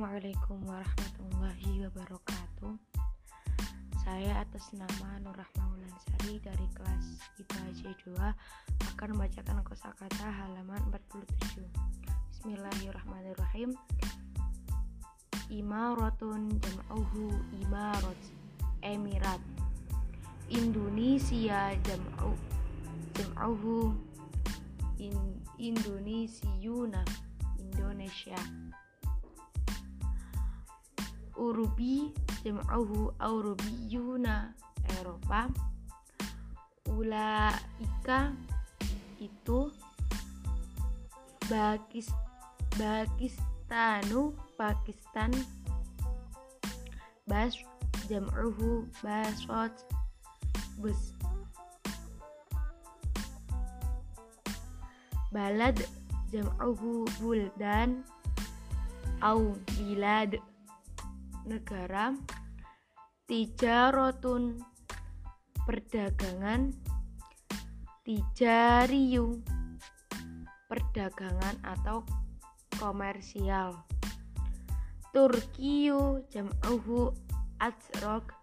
Assalamualaikum warahmatullahi wabarakatuh. Saya atas nama Nur Rahma Wulansari dari kelas IPA C2 akan membacakan kosakata halaman 47. Bismillahirrahmanirrahim. Imaratun jam'uhu imarat emirat. Indonesia jam'u jam'uhu in, Indonesiuna Indonesia Urubi jam'uhu Aurubiyuna Eropa Ulaika itu Bakis Pakistanu Pakistan. Bas jam'uhu Basot Bus Balad jam'uhu Buldan. Au Bilad negara tijarotun perdagangan tijariyu perdagangan atau komersial. Turkiyu jam'uhu azrok.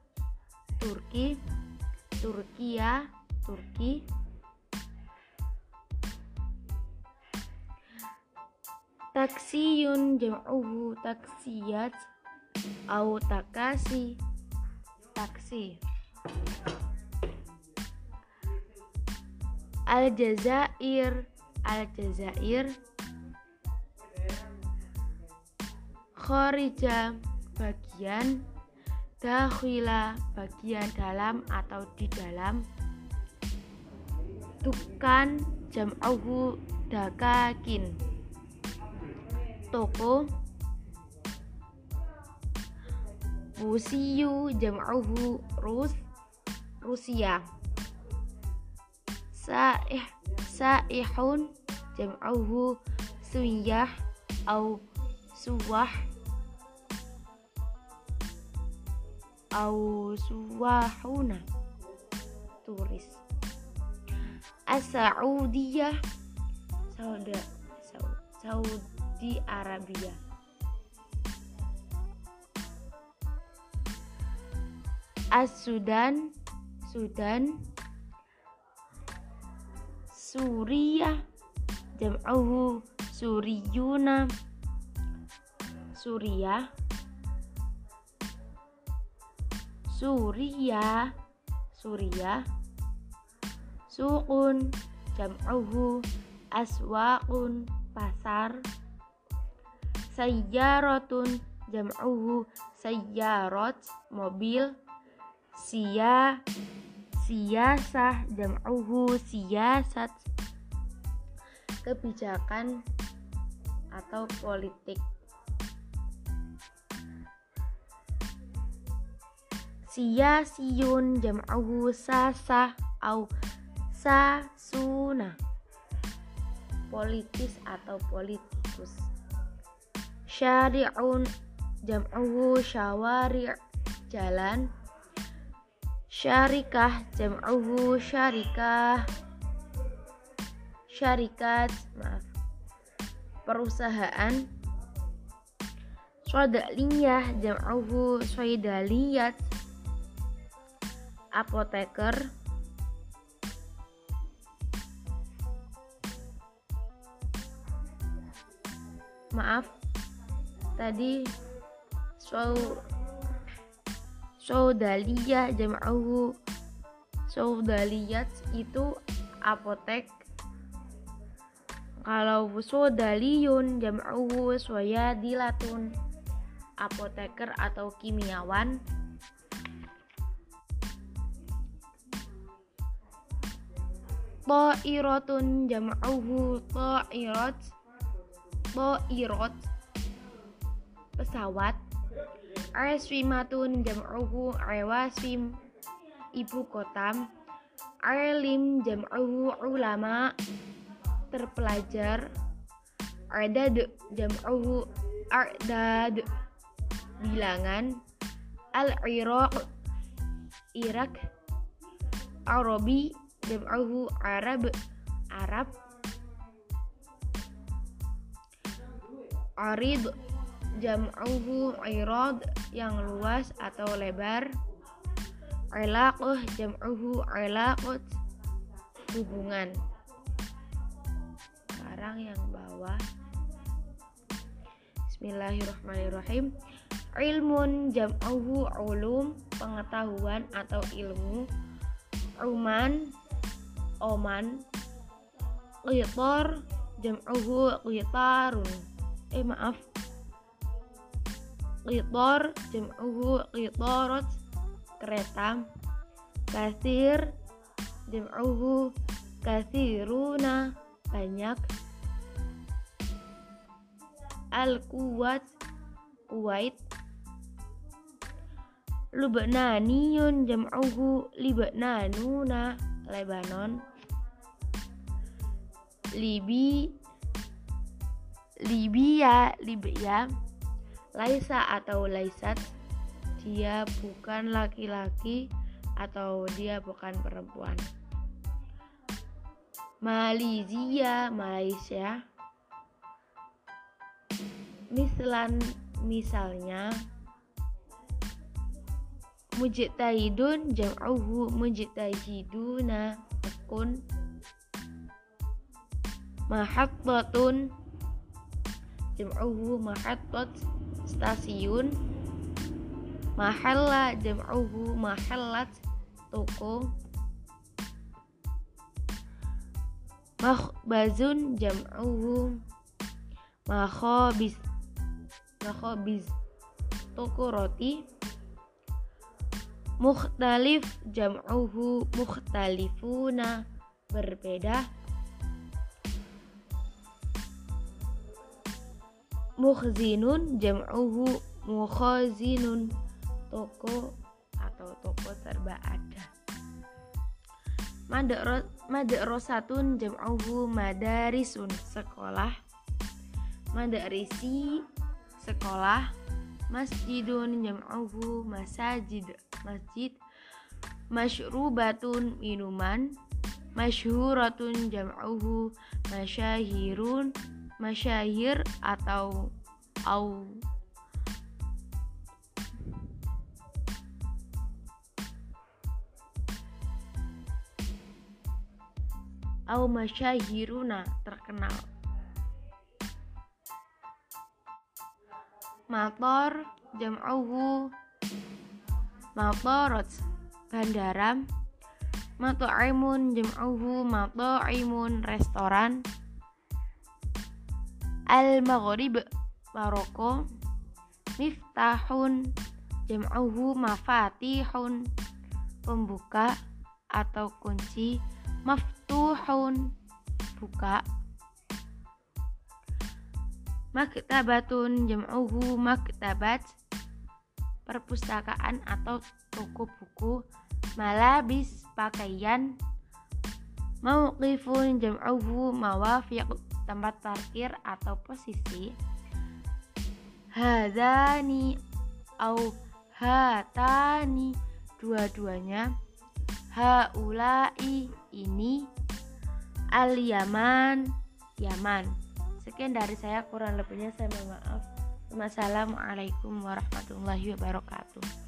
Turki Turkia Turki. Taksiyun jam'uhu taksiyat au takasi taksi. Aljazair. Aljazair. Khorija. Bagian. Dakhila. Bagian dalam atau di dalam. Tukan jam'uhu dakakin. Toko Rusiyu jam'uhu Rus Rusia. Sa'ih Sa'ihun jam'uhu Suyah au Suwah. Au Suwahuna. Turis. As-Saudiyah. Saudi Saudi Arabia As-Sudan Sudan Suriah jam'uhu Suriyuna Suriah Suriah Suriah Suqun jam'uhu Aswaqun pasar Sayyaratun jam'uhu sayyarat mobil sia. Siyasah jam'uhu. Siyasat kebijakan atau politik. Siyasiyun jam'uhu. Sasah au. Sasuna politis atau politikus. Syari'un jam'uhu. Syawari' jalan syarikah jam'uhu syarikah? Syarikat maaf. Perusahaan. Swadaliyah jam'uhu swadaliyat apoteker. Maaf. Tadi so Saudaliyah jam'uhu Saudaliyat itu apotek. Kalau Saudaliyun jam'uhu Swayadilatun. Apoteker atau kimiawan. Ta'iratun jam'uhu ta'irat Ta'irat pesawat Arswimatun jam'uhu Arwaswim ibu kota Arlim jam'uhu ulama terpelajar Ardad jam'uhu Ardad bilangan Al-Iraq Irak Arabi jam'uhu Arab Arab Arid jam'uhu irad yang luas atau lebar. Ilaqah jam'uhu ilaqat hubungan. Sekarang yang bawah. Bismillahirrahmanirrahim. Ilmun jam'uhu ulum pengetahuan atau ilmu. Uman oman. Qitar jam'uhu qitarun. Eh maaf qitar jam'uhu qitarat kereta kasir jam'uhu kasiruna banyak. Al kuwat kuwait Lubnaniyun jam'uhu Libnanuna Lebanon. Libi Libya Libya Laisa atau Laisat dia bukan laki-laki atau dia bukan perempuan. Malaysia Malaysia. Mislan misalnya mujtahidun jam'uhu mujtahiduna tekun mahattatun jam'uhu mahattat stasiun mahalla jam'uhu mahallat toko makhbazun jam'uhu makhabis makhabis toko roti mukhtalif jam'uhu mukhtalifuna berbeda mukhzinun jam'uhu mukhazinun. Toko atau toko serba ada. Madrasatun jam'uhu madarisun sekolah. Madarisi sekolah. Masjidun jam'uhu masajid masjid. Masyrubatun minuman. Masyhuratun jam'uhu masyahirun masyahir atau au? Au masyahiruna terkenal. Mator jam'uhu. Matarat bandara Mataimun jam'uhu. Mataimun restoran Al-Maghrib Maroko Miftahun jam'uhu mafatihun pembuka atau kunci maftuhun buka. Maktabatun jam'uhu maktabat perpustakaan atau toko buku malabis pakaian mauqifun jam'uhu mawafiq tempat parkir atau posisi hadani au hatani dua-duanya haulai ini al yaman yaman Sekian dari saya, kurang lebihnya saya mohon maaf. Wassalamualaikum warahmatullahi wabarakatuh.